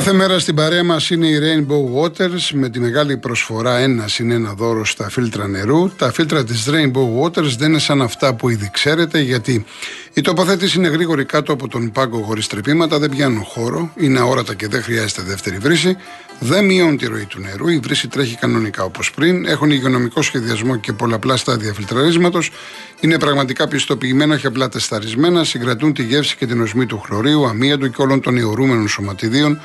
Κάθε μέρα στην παρέα μας είναι η Rainbow Waters με τη μεγάλη προσφορά ένα συν ένα δώρο στα φίλτρα νερού. Τα φίλτρα της Rainbow Waters δεν είναι σαν αυτά που ήδη ξέρετε, γιατί η τοποθέτηση είναι γρήγορη κάτω από τον πάγκο χωρίς τρεπήματα, δεν πιάνουν χώρο, είναι αόρατα και δεν χρειάζεται δεύτερη βρύση, δεν μειώνει τη ροή του νερού, η βρύση τρέχει κανονικά όπως πριν, έχουν υγειονομικό σχεδιασμό και πολλαπλά στάδια φιλτραρίσματος, είναι πραγματικά πιστοποιημένα και απλά τεσταρισμένα, συγκρατούν τη γεύση και την οσμή του χλωρίου, αμύαντου και όλων των ιωρούμενων σωματιδίων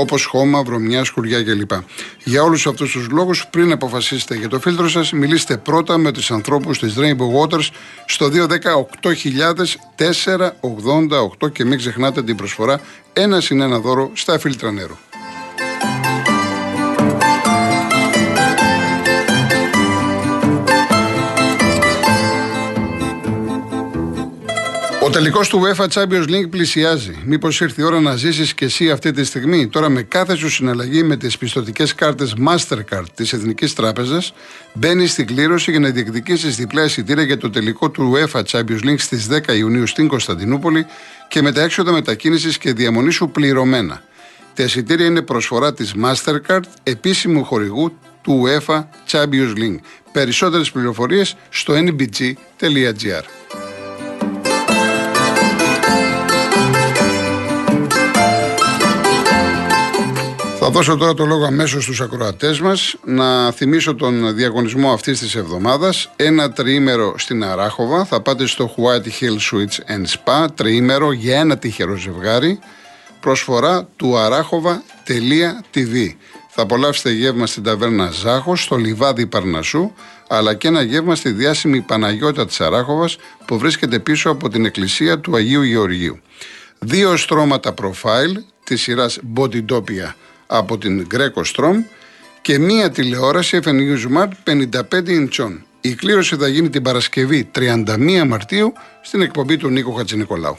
όπω χώμα, βρωμιά, σκουριά κλπ. Για όλους αυτούς τους λόγους, πριν αποφασίσετε για το φίλτρο σας, μιλήστε πρώτα με τους ανθρώπους της Rainbow Waters στο 210-8088 και μην ξεχνάτε την προσφορά ένα συν ένα δώρο στα φίλτρα νερού. Ο τελικός του UEFA Champions League πλησιάζει. Μήπως ήρθε η ώρα να ζήσεις και εσύ αυτή τη στιγμή; Τώρα, με κάθε σου συναλλαγή με τις πιστοτικές κάρτες Mastercard της Εθνικής Τράπεζας, μπαίνεις στην κλήρωση για να διεκδικήσεις διπλά εισιτήρια για το τελικό του UEFA Champions League στις 10 Ιουνίου στην Κωνσταντινούπολη και με τα έξοδα μετακίνησης και διαμονή σου πληρωμένα. Τα εισιτήρια είναι προσφορά της Mastercard, επίσημου χορηγού του UEFA Champions League. Περισσότερες πληροφορίες στο nbg.gr. Θα δώσω τώρα το λόγο αμέσως στους ακροατές μας να θυμίσω τον διαγωνισμό αυτής της εβδομάδας. Ένα τριήμερο στην Αράχοβα. Θα πάτε στο White Hill Switch and Spa. Τριήμερο για ένα τυχερό ζευγάρι. Προσφορά του αράχοβα.tv. Θα απολαύσετε γεύμα στην ταβέρνα Ζάχος, στο λιβάδι Παρνασού, αλλά και ένα γεύμα στη διάσημη Παναγιώτα της Αράχοβας που βρίσκεται πίσω από την εκκλησία του Αγίου Γεωργίου. Δύο στρώματα προφάιλ της σειράς Bodydopia από την Greco Strom και μία τηλεόραση FNU Smart 55 ιντσών. Η κλήρωση θα γίνει την Παρασκευή 31 Μαρτίου στην εκπομπή του Νίκο Χατζηνικολάου.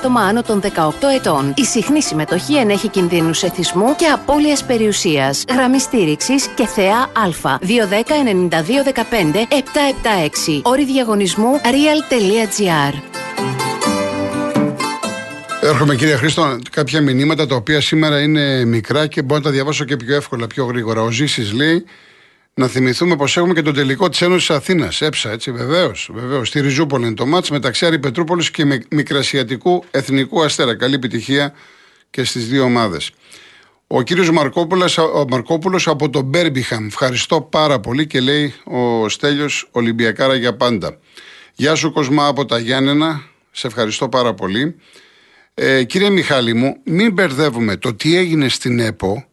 άτομα άνω των 18 ετών. Η συχνή συμμετοχή ενέχει κινδύνους εθισμού και απώλειας περιουσίας. Γραμμή στήριξης και θεά Α. 210-9215-776. Όρη διαγωνισμού real.gr. Έρχομαι κύριε Χρήστο, κάποια μηνύματα τα οποία σήμερα είναι μικρά και μπορώ να τα διαβάσω και πιο εύκολα, πιο γρήγορα. Ο Ζήσης λέει να θυμηθούμε πως έχουμε και τον τελικό της Ένωσης Αθήνας. Έψα, έτσι, βεβαίως. Βεβαίως. Στη Ριζούπολη είναι το μάτς μεταξύ Άρη Πετρούπολη και Μικρασιατικού Εθνικού Αστέρα. Καλή επιτυχία και στις δύο ομάδες. Ο κύριος Μαρκόπουλος από το Μπέρμπιχαμ. Ευχαριστώ πάρα πολύ και λέει ο Στέλιος Ολυμπιακάρα για πάντα. Γεια σου Κοσμά από τα Γιάννενα. Σε ευχαριστώ πάρα πολύ. Ε, κύριε Μιχάλη μου, μην μπερδεύουμε το τι έγινε στην ΕΠΟ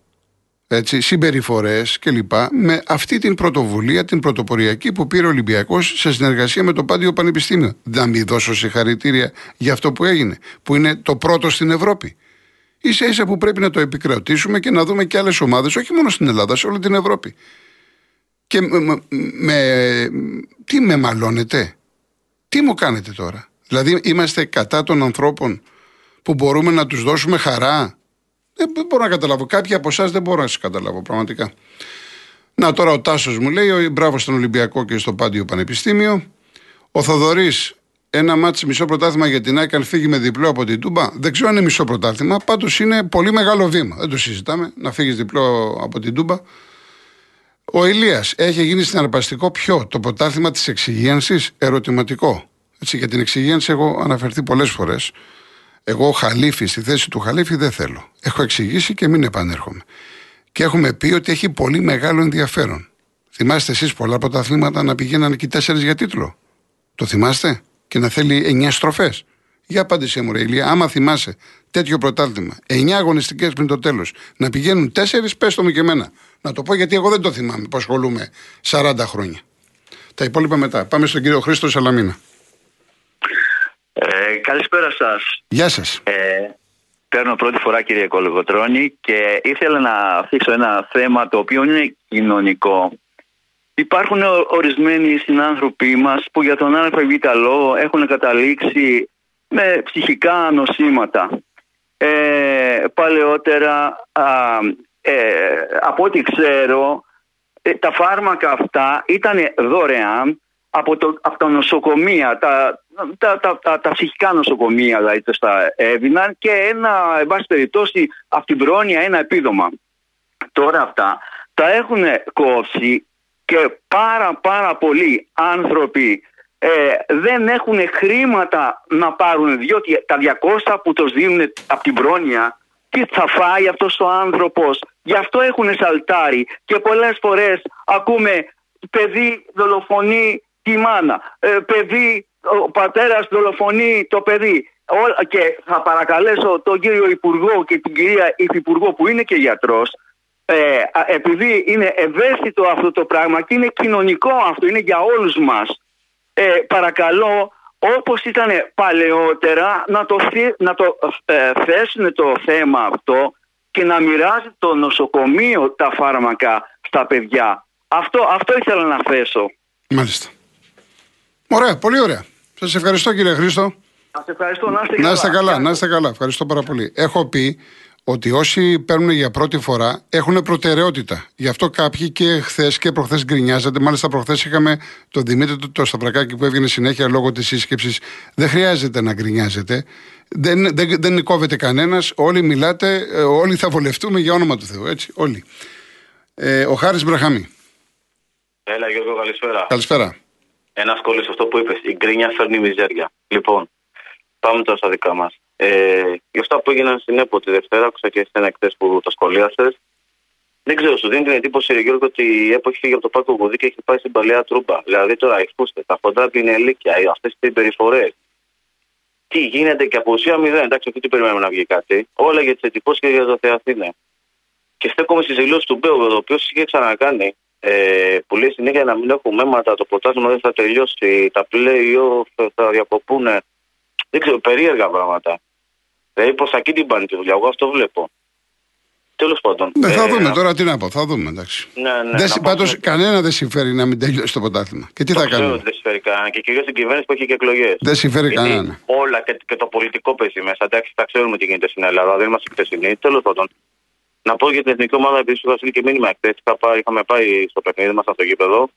έτσι, συμπεριφορές κλπ. με αυτή την πρωτοβουλία, την πρωτοποριακή που πήρε ο Ολυμπιακός σε συνεργασία με το Πάντιο Πανεπιστήμιο. Να μην δώσω συγχαρητήρια για αυτό που έγινε, που είναι το πρώτο στην Ευρώπη. σα ίσα που πρέπει να το επικρατήσουμε και να δούμε και άλλες ομάδες, όχι μόνο στην Ελλάδα, σε όλη την Ευρώπη. Και με, με, τι με μαλώνετε, τι μου κάνετε τώρα; Δηλαδή είμαστε κατά των ανθρώπων που μπορούμε να τους δώσουμε χαρά, δεν μπορώ να καταλάβω. Κάποιοι από εσάς δεν μπορώ να σας καταλάβω πραγματικά. Να τώρα ο Τάσος μου λέει: Μπράβο στον Ολυμπιακό και στο Πάντιο Πανεπιστήμιο. Ο Θοδωρής, ένα ματς μισό πρωτάθλημα για την ΑΕΚ, αν φύγει με διπλό από την Τούμπα. Δεν ξέρω αν είναι μισό πρωτάθλημα. Πάντως είναι πολύ μεγάλο βήμα. Δεν το συζητάμε. Να φύγεις διπλό από την Τούμπα. Ο Ηλίας έχει γίνει συναρπαστικό πια, το πρωτάθλημα της εξυγίανσης, ερωτηματικό. Έτσι, για την εξυγίανση έχω αναφερθεί πολλές φορές. Εγώ χαλίφη στη θέση του χαλίφη δεν θέλω. Έχω εξηγήσει και μην επανέρχομαι. Και έχουμε πει ότι έχει πολύ μεγάλο ενδιαφέρον. Θυμάστε εσείς πολλά από τα αθλήματα να πηγαίνανε και τέσσερις για τίτλο; Το θυμάστε; Και να θέλει εννιά στροφές; Για απάντησέ μου, Ρε άμα θυμάσαι τέτοιο πρωτάθλημα, εννιά αγωνιστικές πριν το τέλος, να πηγαίνουν τέσσερις, πες το μου και εμένα. Να το πω γιατί εγώ δεν το θυμάμαι που ασχολούμαι 40 χρόνια. Τα υπόλοιπα μετά. Πάμε στον κύριο Χρήστο Σαλαμίνα. Ε, καλησπέρα σας. Γεια σας. Ε, παίρνω πρώτη φορά κύριε Κολογοτρώνη και ήθελα να αφήσω ένα θέμα το οποίο είναι κοινωνικό. Υπάρχουν ορισμένοι συνάνθρωποι μας που για τον ΑΒ λόγο έχουν καταλήξει με ψυχικά νοσήματα. Ε, παλαιότερα, ε, από ό,τι ξέρω, ε, τα φάρμακα αυτά ήταν δωρεάν από, το, από τα νοσοκομεία, τα, τα, τα, τα, τα ψυχικά νοσοκομεία δηλαδή στα έδιναν και ένα, εν πάση περιπτώσει, από την πρόνοια ένα επίδομα. Τώρα αυτά τα έχουν κόψει και πάρα πάρα πολλοί άνθρωποι ε, δεν έχουν χρήματα να πάρουν διότι τα 200 που τους δίνουν από την πρόνοια τι θα φάει αυτός ο άνθρωπος γι' αυτό έχουν σαλτάρει και πολλές φορές ακούμε παιδί δολοφονεί τη μάνα ε, παιδί ο πατέρας δολοφονεί το παιδί και θα παρακαλέσω τον κύριο Υπουργό και την κυρία Υφυπουργό που είναι και γιατρός ε, επειδή είναι ευαίσθητο αυτό το πράγμα και είναι κοινωνικό αυτό, είναι για όλους μας ε, παρακαλώ όπως ήταν παλαιότερα να το, να το ε, θέσουν το θέμα αυτό και να μοιράζει το νοσοκομείο τα φάρμακα στα παιδιά. Αυτό, αυτό ήθελα να θέσω. Μάλιστα. Ωραία, πολύ ωραία. Σας ευχαριστώ κύριε Χρήστο. Σας ευχαριστώ, να είστε καλά. Να είστε καλά, να είστε καλά. Ευχαριστώ πάρα πολύ. Έχω πει ότι όσοι παίρνουν για πρώτη φορά έχουν προτεραιότητα. Γι' αυτό κάποιοι και χθες και προχθές γκρινιάζονται. Μάλιστα, προχθές είχαμε τον Δημήτρη το Σταυρακάκι που έβγαινε συνέχεια λόγω της σύσκεψης. Δεν χρειάζεται να γκρινιάζετε. Δεν, δεν, δεν κόβεται κανένας. Όλοι μιλάτε, ε, όλοι θα βολευτούμε για όνομα του Θεού. Έτσι, όλοι. Ε, ο Χάρης Μπραχαμή. Έλα, Γιώργο, καλησπέρα. Καλησπέρα. Ένα σχόλιο σε αυτό που είπες. Η γκρίνια φέρνει μιζέρια. Λοιπόν, πάμε τώρα στα δικά μας. Ε, για αυτά που έγιναν στην ΕΠΟ τη Δευτέρα, άκουσα και ένα εκτέ που το σχολίασε. Δεν ξέρω, σου δίνει την εντύπωση, Γιώργο, ότι η ΕΠΟ έχει φύγει από το Πάκο Γουδί και έχει πάει στην παλαιά τρούμπα. Δηλαδή τώρα, φούστε, τα χοντρά πινελίκια, αυτές τις συμπεριφορές. Τι γίνεται και από ουσία μηδέν. Εντάξει, αυτή τι περιμένουμε να βγει κάτι. Όλα για τις εντυπώσεις και για το Θεαθήνε. Και στέκομαι στις δηλώσεις του Μπέου, ο οποίος είχε ξανακάνει ε, που λέει συνέχεια να μην έχουμε αίματα, το ποτάσμα δεν θα τελειώσει, τα πλέον θα διακοπούν. Δεν ξέρω, περίεργα πράγματα. Δηλαδή προ εκεί την πάνε τη δουλειά. Εγώ αυτό βλέπω. Τέλος πάντων. Ναι, θα ε, δούμε τώρα τι να πω. Θα δούμε, εντάξει. Ναι, ναι, Πάντως κανένα δεν συμφέρει να μην τελειώσει το πρωτάθλημα. Και τι το θα κάνουμε; Δεν συμφέρει κανένα. Και κυρίως την κυβέρνηση που έχει και εκλογές. Δεν συμφέρει κανένα. Όλα και, και, το πολιτικό παίζει μέσα. Εντάξει, θα ξέρουμε τι γίνεται στην Ελλάδα. Δεν είμαστε χθεσινοί. Τέλος πάντων. Να πω για την εθνική ομάδα, επειδή σου είχα και μήνυμα χθες. Είχαμε πάει στο παιχνίδι μας στο γήπεδο.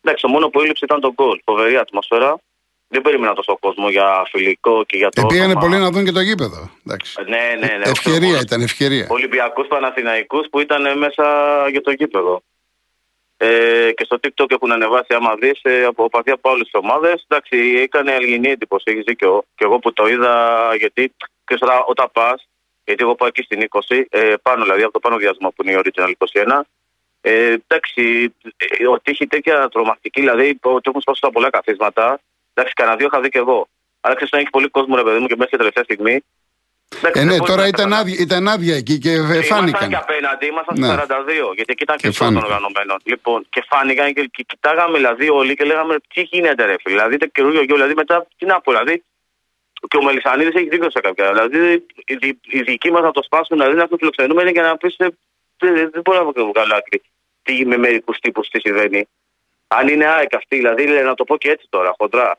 Εντάξει, το μόνο που έλειψε ήταν το γκολ. Φοβερή ατμόσφαιρα. Δεν περίμενα τόσο κόσμο για φιλικό και για το. Ε, πήγανε πολύ να δουν και το γήπεδο. Εντάξει. Ναι, ναι, ναι. Ευκαιρία ήταν, ευκαιρία. Ολυμπιακούς Παναθηναϊκούς που ήταν μέσα για το γήπεδο. Ε, και στο TikTok έχουν ανεβάσει, άμα δεις, ε, από οπαδοί από όλε τι ομάδες. Εντάξει, έκανε αλληλινή εντύπωση, έχεις δίκιο. Και εγώ που το είδα, γιατί και όταν, όταν πας, γιατί εγώ πάω εκεί στην 20, ε, πάνω δηλαδή από το πάνω διάσμα που είναι η Original 21. Ε, εντάξει, ε, ότι έχει τέτοια τρομακτική, δηλαδή ότι έχουν σπάσει πολλά καθίσματα, Εντάξει, κανένα δύο είχα δει και εγώ. Αλλά ξέρεις να έχει πολύ κόσμο, ρε παιδί μου, και μέσα και τελευταία στιγμή. ε, ναι, τώρα ήταν άδεια, ήταν άδεια εκεί και φάνηκαν. Ήμασταν και απέναντι, ήμασταν ναι. 42, γιατί εκεί ήταν και, και των οργανωμένων. Λοιπόν, και φάνηκαν και, και κοιτάγαμε δηλαδή όλοι και λέγαμε τι γίνεται, ρε φίλε. Δηλαδή, το καινούριο γιο, δηλαδή μετά τι να πω, δηλαδή. Και ο Μελισανίδης έχει δίκιο σε κάποια. Δηλαδή, οι, οι δικοί μας να το σπάσουν, δηλαδή να το φιλοξενούμε είναι για να πεις. Δεν μπορεί να βγάλω άκρη. Τι με μερικούς τύπους τι συμβαίνει. Αν είναι ΑΕΚ αυτή, δηλαδή να το πω και έτσι τώρα, χοντρά.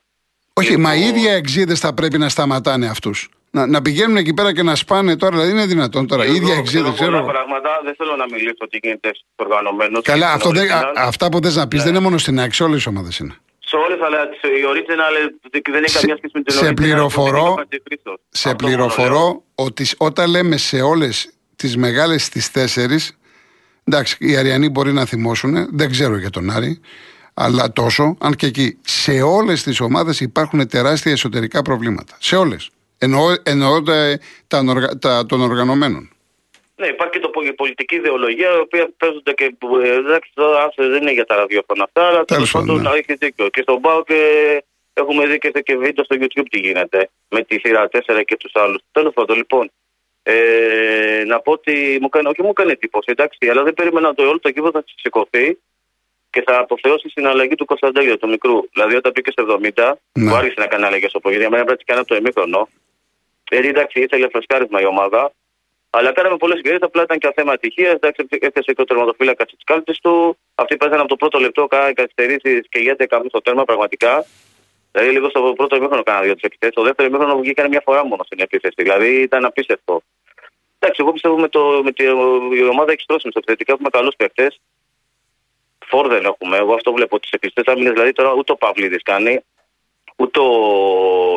Όχι, μα οι ίδιοι εξήδε θα πρέπει να σταματάνε αυτούς. Να, να πηγαίνουν εκεί πέρα και να σπάνε τώρα, δηλαδή είναι δυνατόν τώρα. Οι ίδιοι εξήδε, ξέρω. Πολλά πράγματα δεν θέλω να μιλήσω τι γίνεται στους οργανωμένους. Καλά, αυτό δεν, αυτά που θες να πεις ναι. δεν είναι μόνο στην ΑΕΚ, σε όλες τις ομάδες είναι. Σε όλε, αλλά η original δεν έχει καμία σχέση με την σε πληροφορώ, σε πληροφορώ ότι όταν λέμε σε όλες τις μεγάλες τι τέσσερις. Εντάξει, οι Αριανοί μπορεί να θυμώσουν, δεν ξέρω για τον Άρη αλλά τόσο, αν και εκεί, σε όλες τις ομάδες υπάρχουν τεράστια εσωτερικά προβλήματα. Σε όλες. Εννοώ, εννοώ τα, τα, τα, των οργανωμένων. Ναι, υπάρχει και το, η πολιτική ιδεολογία, η οποία παίζονται και. Ε, εντάξει, τώρα δεν είναι για τα ραδιόφωνα αυτά, αλλά τέλος πάντων να έχεις δίκιο. Και στον Πάο και έχουμε δει και, και βίντεο στο YouTube τι γίνεται με τη θύρα 4 και τους άλλους. Τέλος πάντων, λοιπόν, ε, να πω ότι μου κάνει, όχι μου κάνει εντύπωση, εντάξει, αλλά δεν περίμενα το όλο το κύβο θα σηκωθεί και θα αποθεώσει στην αλλαγή του Κωνσταντέλια, του μικρού. Δηλαδή, όταν πήγε στο 70, ναι. που άρχισε να κάνει αλλαγές στο γιατί εμένα πρέπει να κάνει από το εμίχρονο. Δηλαδή εντάξει, ήθελε φρεσκάρισμα η ομάδα. Αλλά κάναμε πολλές ευκαιρίε. Απλά ήταν και θέμα ατυχίας. Εντάξει, έφτασε και ο τερματοφύλακας τη κάλπη του. Αυτοί παίζανε από το πρώτο λεπτό, κάνα καθυστερήσεις και γιατί καμία στο τέρμα πραγματικά. Δηλαδή, λίγο στο πρώτο ημίχρονο κάνα δύο τι επιθέσει. Το δεύτερο ημίχρονο βγήκαν μια φορά μόνο στην επίθεση. Δηλαδή, ήταν απίστευτο. Εντάξει, εγώ πιστεύω με, το, με τη, η ομάδα έχει στρώσει στο επιθετικά. Έχουμε καλούς παίχτε. Φόρ δεν έχουμε. Εγώ αυτό βλέπω τις επιστέ άμυνε. Δηλαδή, τώρα ούτε ο Παυλίδη κάνει. Ούτε ο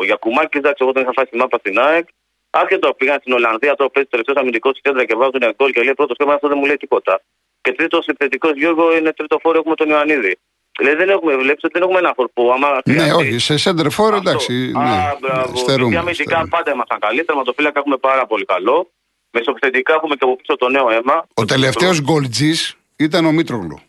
Γιακουμάκης. Εντάξει, εγώ δεν είχα φάσει τη μάπα στην ΑΕΚ. Άρχεται πήγαν στην Ολλανδία, τώρα παίζει τελευταίος αμυντικός τη κέντρα και βάζουν ένα γκολ και λέει πρώτος θέμα, αυτό δεν μου λέει τίποτα. Και τρίτος επιθετικός Γιώργο είναι τρίτο φόρο έχουμε τον Ιωαννίδη. Δηλαδή δεν έχουμε, βλέπεις ότι δεν έχουμε ένα φόρ που άμα. Ναι, όχι, σε σέντερ φόρ εντάξει. Ναι, Α, μπράβο. Στερούμε, αμυντικά πάντα ήμασταν καλοί. Τερματοφύλακα έχουμε πάρα πολύ καλό. Μεσοπιθετικά έχουμε και από πίσω το νέο αίμα. Ο τελευταίος γκολτζής ήταν ο Μήτρογλου.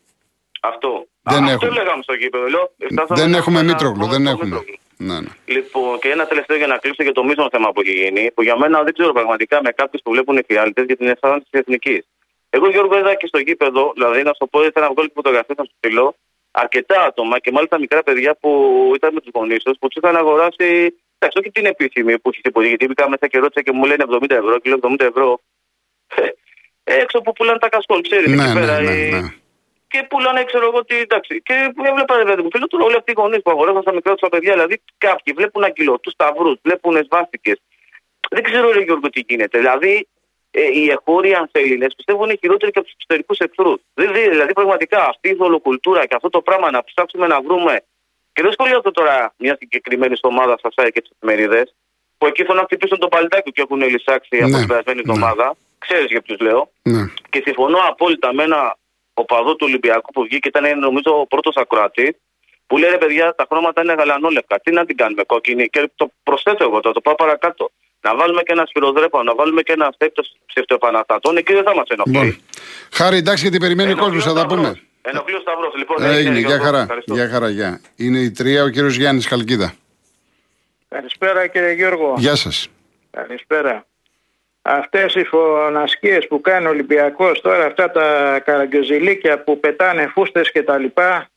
Αυτό. Δεν Α, έχουμε. Αυτό λέγαμε στο γήπεδο. Λέω, Δεν έχουμε ένα- Μήτρογλου, μόνο δεν το έχουμε. Μήτρογλου. Ναι, ναι. Λοιπόν, και ένα τελευταίο για να κλείσω για το μείζον θέμα που έχει γίνει, που για μένα δεν ξέρω πραγματικά με κάποιους που βλέπουν εφιάλτε για την αισθάνωση της εθνικής. Εγώ, Γιώργο, είδα και στο γήπεδο, δηλαδή να σου πω, ήθελα να βγάλω και φωτογραφίες να σου στείλω, αρκετά άτομα και μάλιστα μικρά παιδιά που ήταν με τους γονείς τους, που τους είχαν αγοράσει, εντάξει, όχι την επίσημη που είχε υποδείξει, γιατί μπήκα μέσα και ρώτησα και μου λένε 70 ευρώ, και λέω 70 ευρώ. Ε, έξω που πουλάνε τα κασκόλ, ξέρεις, Ναι, εκεί ναι, πέρα. ναι, οι- ναι. Και πουλάνε, ξέρω εγώ τι, εντάξει. Και έβλεπα, ρε παιδί μου, φίλο του όλοι αυτοί οι γονείς που αγοράζαν στα μικρά τους παιδιά. Δηλαδή, κάποιοι βλέπουν αγκυλό, του σταυρούς, βλέπουν σβάστηκε. Δεν ξέρω, ρε Γιώργο, τι γίνεται. Δηλαδή, ε, οι εχώροι ανθέληνε πιστεύω είναι χειρότεροι και από τους εξωτερικούς εχθρούς. Δηλαδή, πραγματικά αυτή η δολοκουλτούρα και αυτό το πράγμα να ψάξουμε να βρούμε. Και δεν σχολιάζω τώρα μια συγκεκριμένη ομάδα στα site και τις εφημερίδες, που εκεί θέλουν να χτυπήσουν το παλιτάκι και έχουν λησάξει από Ναι, την περασμένη ναι. εβδομάδα. Ξέρεις για ποιου λέω. ναι. Και συμφωνώ απόλυτα με ένα οπαδό του Ολυμπιακού που βγήκε, ήταν νομίζω ο πρώτος ακροατής, που λέει ρε παιδιά, τα χρώματα είναι γαλανόλευκα. Τι να την κάνουμε κόκκινη. Και το προσθέτω εγώ, θα το πάω παρακάτω. Να βάλουμε και ένα σφυροδρέπανο, να βάλουμε και ένα ψευτοεπαναστατών, εκεί δεν θα μας ενοχλεί. Λοιπόν. Χάρη, εντάξει, γιατί περιμένει ο κόσμος, θα τα πούμε. Ενοχλεί ο Σταυρός. Λοιπόν, Έγινε, Γιώργο, για χαρά. ευχαριστώ. Για χαρά, γεια. Είναι η τρία, ο κύριος Γιάννης Καλκίδα. Καλησπέρα κύριε Γιώργο. Γεια σας. Καλησπέρα. Αυτές οι φωνασκίες που κάνει ο Ολυμπιακός τώρα, αυτά τα καραγκιοζηλίκια που πετάνε φούστες και τα λοιπά,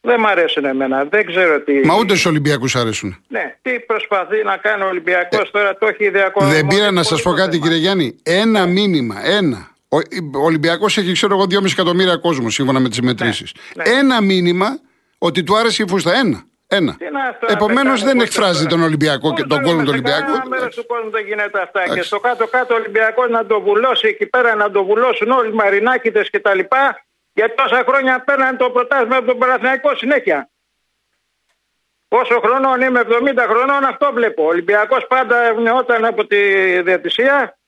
δεν μ' αρέσουν εμένα. Δεν ξέρω τι... Μα ούτε στου Ολυμπιακούς αρέσουν. Ναι, τι προσπαθεί να κάνει ο Ολυμπιακός τώρα, το έχει ιδεακό. Δεν πήρα να σας πω κάτι, κύριε Γιάννη. Ένα μήνυμα, ένα. Ο ο Ολυμπιακός έχει, ξέρω εγώ, 2,5 εκατομμύρια κόσμο σύμφωνα με τις μετρήσεις. ναι. Ένα μήνυμα ότι του άρεσε η φούστα. Ένα. Ένα. Τι είναι αυτό να Επομένως πετάνε δεν φούστες εκφράζει τώρα. τον Ολυμπιακό και Πού τον κόσμο του θέλουμε, σε Ολυμπιακού. κανένα μέρος του κόσμου δεν γίνεται αυτά. Και Εντάξει. στο κάτω-κάτω ο Ολυμπιακός να το βουλώσει εκεί πέρα, να το βουλώσουν όλοι οι μαρινάκητες και τα λοιπά. Για τόσα χρόνια παίρναν το πρωτάθλημα από τον Παναθηναϊκό συνέχεια. Όσο χρονών είμαι, 70 χρονών, αυτό βλέπω. Ο Ολυμπιακός πάντα ευνοόταν από τη διατησία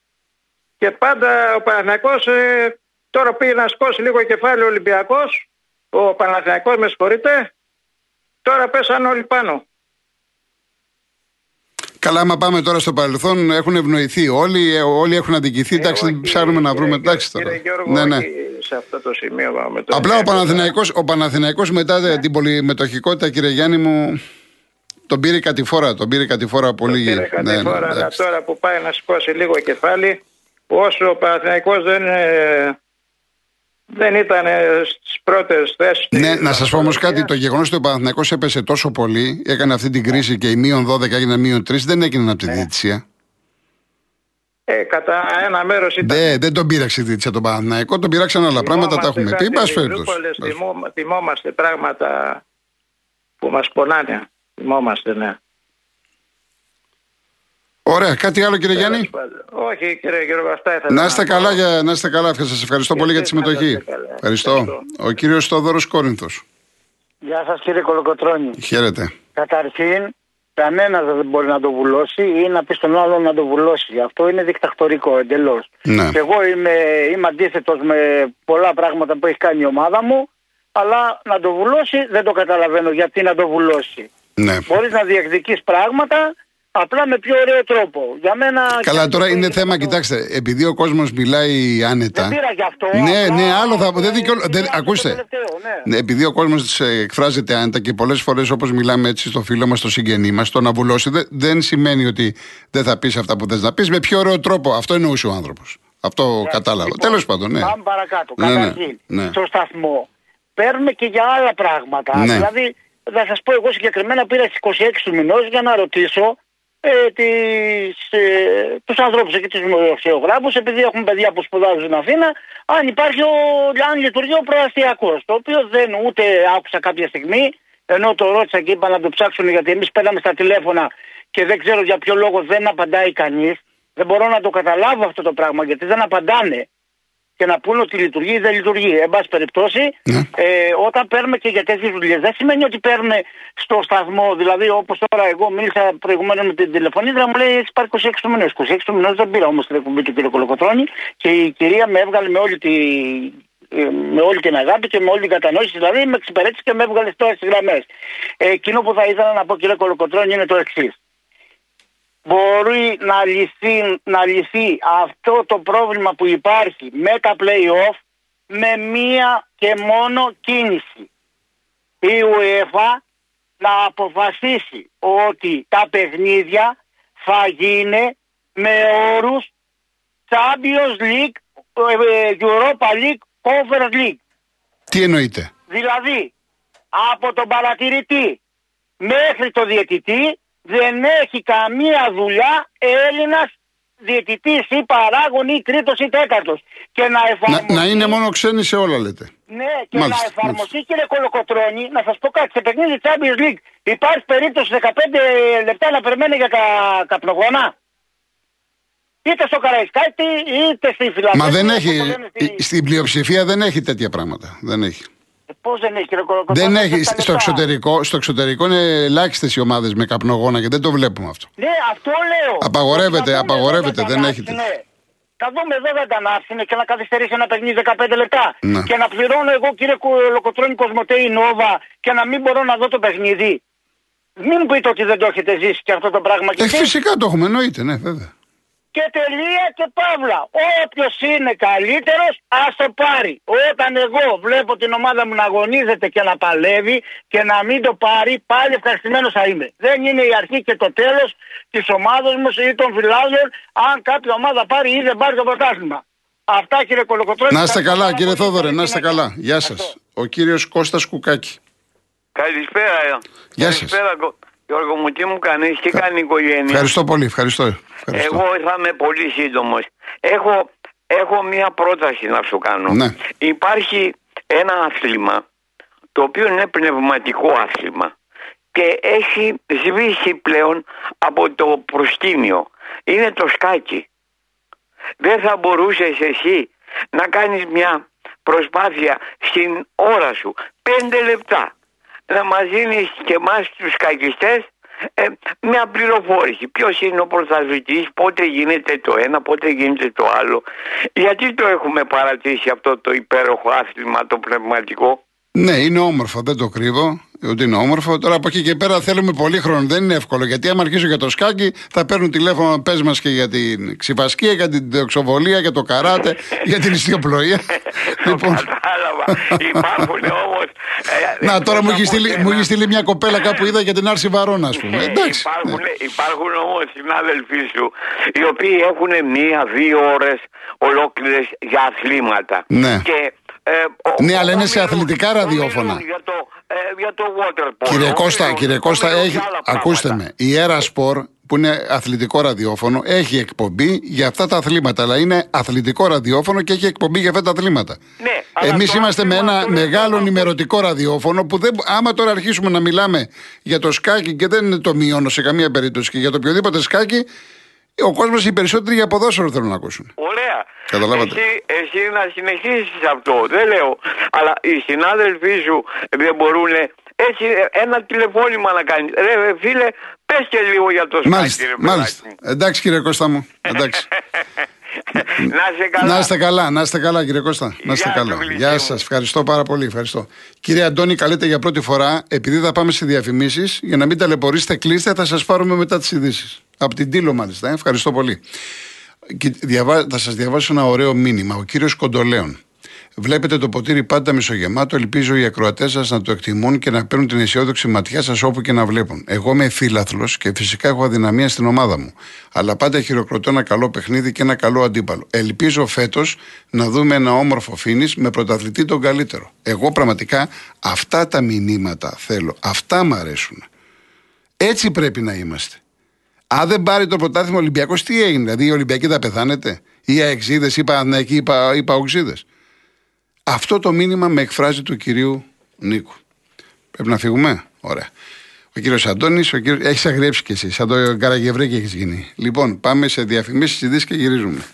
και πάντα ο Παναθηναϊκός ε, τώρα πήγε να σκώσει λίγο κεφάλι ο Ολυμπιακός, ο Παναθηναϊκός με συγχωρείτε, τώρα πέσαν όλοι πάνω. Καλά, άμα πάμε τώρα στο παρελθόν, έχουν ευνοηθεί όλοι, ε, όλοι έχουν αδικηθεί. Εντάξει, Ε, όχι, ψάχνουμε να κύριε βρούμε. Γιώργο, Εντάξει τώρα. Κύριε Γιώργο, Ναι, ναι. όχι σε αυτό το σημείο πάμε τώρα. Απλά ο Παναθηναϊκός, ο Παναθηναϊκός μετά Ναι. την πολυμετοχικότητα, κύριε Γιάννη μου, τον πήρε κατηφόρα. Τον πήρε κατηφόρα πολύ. Πήρε Ναι, κάτι ναι, φορά, αλλά εντάξει. τώρα που πάει να σηκώσει λίγο κεφάλι, όσο ο Παναθηναϊκός δεν, ε, δεν ήταν ε, στις πρώτες θέσεις. Ναι, της να σας πω όμως κάτι. βαθμολογίας, Το γεγονός ότι ο Παναθηναϊκός έπεσε τόσο πολύ, έκανε αυτή την κρίση και η μείον 12 έγινε μείον 3, δεν έγινε από τη Ναι. διαιτησία. Ε, κατά ένα μέρος ήταν. Δεν, δεν τον πήραξε η διαιτησία τον Παναθηναϊκό, τον πήραξαν άλλα πράγματα, τα Θυμόμαστε έχουμε πει. κάτι Πας περιπτώσει. Ριζούπολες, θυμό- Θυμόμαστε πράγματα που μας πονάνε. Θυμόμαστε, ναι. Ωραία, κάτι άλλο κύριε Γιάννη; Όχι κύριε Γιώργο, αυτά ήθελα Να είστε πω. καλά, για, να είστε καλά. Σας ευχαριστώ Και πολύ για τη εσείς να συμμετοχή. είστε καλά. Ευχαριστώ. Ευχαριστώ. Ο κύριος Στόδωρος Κόρινθος. Γεια σας κύριε Κολοκοτρώνη. Χαίρετε. Καταρχήν, κανένας δεν μπορεί να το βουλώσει ή να πει στον άλλον να το βουλώσει. Αυτό είναι δικτακτορικό εντελώς. Ναι. Και εγώ είμαι, είμαι αντίθετος με πολλά πράγματα που έχει κάνει η ομάδα μου, αλλά να το βουλώσει δεν το καταλαβαίνω γιατί να το βουλώσει. Ναι. Μπορείς να διεκδικείς πράγματα απλά με πιο ωραίο τρόπο. Για μένα. Καλά, και τώρα αυτό είναι θέμα, το- κοιτάξτε, επειδή ο κόσμος μιλάει άνετα. Δεν πήρα γι' αυτό. Ναι, απλά, ναι, άλλο θα. Δεν ε, δικαιολο... δεν... αυτό το Ακούστε. τελευταίο, ναι. Ναι, επειδή ο κόσμος εκφράζεται άνετα και πολλές φορές όπως μιλάμε έτσι στο φίλο μας, στο συγγενή μας, το να βουλώσει δεν, δεν σημαίνει ότι δεν θα πεις αυτά που θες να πεις με πιο ωραίο τρόπο. Αυτό εννοούσε ο άνθρωπος. Αυτό κατάλαβα. Λοιπόν, Τέλος πάντων, ναι. Πάμε παρακάτω. Ναι, ναι, Καταρχήν, ναι. στο σταθμό παίρνουμε και για άλλα πράγματα. Ναι. Δηλαδή, θα σας πω, εγώ συγκεκριμένα πήρα στις 26 του μηνός για να ρωτήσω ε, τις, ε, τους ανθρώπους εκεί, τους δημοσιογράφους, επειδή έχουν παιδιά που σπουδάζουν στην Αθήνα, αν υπάρχει ο, αν λειτουργεί ο προαστιακός, το οποίο δεν ούτε άκουσα κάποια στιγμή, ενώ το ρώτησα και είπα να το ψάξουν γιατί εμείς πέραμε στα τηλέφωνα και δεν ξέρω για ποιο λόγο δεν απαντάει κανείς. Δεν μπορώ να το καταλάβω αυτό το πράγμα γιατί δεν απαντάνε και να πούνε ότι λειτουργεί ή δεν λειτουργεί. Εν πάση περιπτώσει, Ναι. ε, όταν παίρνουμε και για τέτοιες δουλειές, δεν σημαίνει ότι παίρνουν στο σταθμό. Δηλαδή, όπως τώρα, εγώ μίλησα προηγουμένως με την τηλεφωνίδρα, μου λέει έχει πάρει 26 του μηνό. 26 του μηνό δεν πήρα όμως την εκπομπή του κ. Κολοκοτρόνη και η κυρία με έβγαλε με όλη, τη, ε, με όλη την αγάπη και με όλη την κατανόηση. Δηλαδή, με εξυπηρέτησε και με έβγαλε τώρα στις γραμμές. Ε, εκείνο που θα ήθελα να πω, κ. Κολοκοτρόνη, είναι το εξής μπορεί να λυθεί, να λυθεί αυτό το πρόβλημα που υπάρχει με τα play-off με μία και μόνο κίνηση. Η UEFA να αποφασίσει ότι τα παιχνίδια θα γίνει με όρους Champions League, ε, Europa League, Conference League. Τι εννοείται. Δηλαδή, από τον παρατηρητή μέχρι το διαιτητή δεν έχει καμία δουλειά Έλληνας διαιτητής ή παράγων ή τρίτος ή τέταρτος. Και να Να, εφαρμοστεί, να είναι μόνο ξένοι σε όλα λέτε. ναι, και Μάλιστα, να εφαρμοστεί κύριε Κολοκοτρώνη, να σας πω κάτι, σε παιχνίδι Champions League υπάρχει περίπτωση 15 λεπτά να περιμένει για κα, καπνογόνα; Είτε στο Καραϊσκάτι είτε στη Φιλανδία. Μα δεν έχει. Στην πλειοψηφία δεν έχει τέτοια πράγματα. Δεν έχει. Πώς δεν έχει κύριε Κολοκοτρώνη. Δεν έχει. αυτά τα Στο λεπτά. εξωτερικό, στο εξωτερικό είναι ελάχιστες οι ομάδες με καπνογόνα και δεν το βλέπουμε αυτό. Ναι, αυτό λέω. Απαγορεύεται, Να δούμε απαγορεύεται, εδώ δεν τα έχετε. ανάψουνε. Θα δούμε εδώ δεν τα ανάψουνε και να καθυστερήσει ένα παιχνίδι 15 λεπτά. Ναι. Και να πληρώνω εγώ κύριε Λοκοτρόνη Κοσμοτέη Νόβα και να μην μπορώ να δω το παιχνίδι. Μην μου πείτε ότι δεν το έχετε ζήσει και αυτό το πράγμα. Ε, Γιατί- φυσικά το έχουμε, εννοείται, ναι, βέβαια. Και τελεία και παύλα. Όποιος είναι καλύτερος, ας το πάρει. Όταν εγώ βλέπω την ομάδα μου να αγωνίζεται και να παλεύει και να μην το πάρει, πάλι ευχαριστημένος θα είμαι. Δεν είναι η αρχή και το τέλος της ομάδας μου ή των φιλάδων αν κάποια ομάδα πάρει ή δεν πάρει το πρωτάθλημα. Αυτά κύριε Κολοκοτρώνη. Να είστε Ευχαριστώ καλά, πάρα κύριε πολύ. Θόδωρε, να είστε Είναι καλά. Γεια Αυτό. σας. Ο κύριος Κώστας Κουκάκη. Καλησπέρα. Γεια σας. Καλησπέρα, Κο- Γιώργο μου, τι μου κάνεις, τι κάνει η οικογένεια; Ευχαριστώ πολύ, ευχαριστώ. ευχαριστώ. Εγώ θα είμαι πολύ σύντομος. Έχω, έχω μία πρόταση να σου κάνω. Ναι. Υπάρχει ένα άθλημα το οποίο είναι πνευματικό άθλημα και έχει σβήσει πλέον από το προσκήνιο. Είναι το σκάκι. Δεν θα μπορούσες εσύ να κάνεις μια προσπάθεια στην ώρα σου, πέντε λεπτά, να μας δίνεις και εμάς τους σκακιστές ε, μια πληροφόρηση. Ποιος είναι ο πρωταθλητής, πότε γίνεται το ένα, πότε γίνεται το άλλο. Γιατί το έχουμε παρατήσει αυτό το υπέροχο άθλημα, το πνευματικό; Ναι, είναι όμορφο, δεν το κρύβω. Ότι είναι όμορφο. Τώρα από εκεί και πέρα θέλουμε πολύ χρόνο. Δεν είναι εύκολο. Γιατί άμα αρχίσω για το σκάκι, θα παίρνουν τηλέφωνο πες μας και για την ξυπασκία, για την τοξοβολία, για το καράτε, για την ιστιοπλοεία. λοιπόν, Κατάλαβα. Υπάρχουν όμως. να τώρα μου έχεις, στείλει, μου έχεις στείλει μια κοπέλα κάπου είδα για την Άρση Βαρόνα, ας πούμε. Ε, Εντάξει. Υπάρχουν, ναι. υπάρχουν όμως συνάδελφοί σου οι οποίοι έχουν μία-δύο ώρες ολόκληρες για αθλήματα. Ναι. Και, ε, ο- Ναι, αλλά είναι σε ομιλούν- αθλητικά ραδιόφωνα. ομιλούν Για το, ε, για το water polo. Κύριε Κώστα, Ομιλούν- κύριε Κώστα, ομιλούν έχει, για άλλα ακούστε πράγματα. με, η Έρα Σπορ που είναι αθλητικό ραδιόφωνο έχει εκπομπή για αυτά τα αθλήματα. Αλλά είναι αθλητικό ραδιόφωνο και έχει εκπομπή για αυτά τα αθλήματα. Ναι, αλλά Εμείς το είμαστε με άθλημα ένα αυτό δεν μεγάλο το- ενημερωτικό ραδιόφωνο που δεν, άμα τώρα αρχίσουμε να μιλάμε για το σκάκι και δεν το μειώνω σε καμία περίπτωση και για το οποιοδήποτε σκάκι, ο κόσμος οι περισσότεροι για ποδόσφαιρο θέλουν να ακούσουν. Ωραία. Καταλάβατε. Εσύ, εσύ να συνεχίσεις αυτό. Δεν λέω. Αλλά οι συνάδελφοί σου δεν μπορούν έτσι ένα τηλεφώνημα να κάνεις. Ρε φίλε, πες και λίγο για το σκάκι, Μάλιστα, ρε παιδάκι μάλιστα. μου. Εντάξει κύριε Κώστα μου. Εντάξει. να είσαι καλά. Να είστε καλά, να είστε καλά κύριε Κώστα. Να είστε Γεια σου, καλά. Γλυκέ Γεια μου. σας. Ευχαριστώ πάρα πολύ. Ευχαριστώ. Κύριε Αντώνη, καλείτε για πρώτη φορά. Επειδή θα πάμε σε διαφημίσεις, για να μην ταλαιπωρήσετε, κλείστε, θα σας πάρουμε μετά τις ειδήσεις. Από την Τήλο, μάλιστα. ε. Ευχαριστώ πολύ. Και διαβά- θα σας διαβάσω ένα ωραίο μήνυμα. Ο κύριος Κοντολέων. Βλέπετε το ποτήρι πάντα μισογεμάτο. Ελπίζω οι ακροατές σας να το εκτιμούν και να παίρνουν την αισιόδοξη ματιά σας όπου και να βλέπουν. Εγώ είμαι φίλαθλο και φυσικά έχω αδυναμία στην ομάδα μου. Αλλά πάντα χειροκροτώ ένα καλό παιχνίδι και ένα καλό αντίπαλο. Ελπίζω φέτος να δούμε ένα όμορφο φίνις με πρωταθλητή τον καλύτερο. Εγώ πραγματικά αυτά τα μηνύματα θέλω. Αυτά μ' αρέσουν. Έτσι πρέπει να είμαστε. Αν δεν πάρει το πρωτάθλημα ο Ολυμπιακός, τι έγινε. Δηλαδή οι Ολυμπιακοί θα πεθάνετε, ή αεξίδες, ή Παναθηναϊκοί, ή, πα, ή Παοξίδε. Αυτό το μήνυμα με εκφράζει του κυρίου Νίκου. Πρέπει να φύγουμε; Ωραία. Ο κύριος Αντώνης, κύριος... έχεις αγριέψει κι εσύ. Σαν το Καραγευρέκι έχεις γίνει. Λοιπόν, πάμε σε διαφημίσεις, ειδήσει και γυρίζουμε.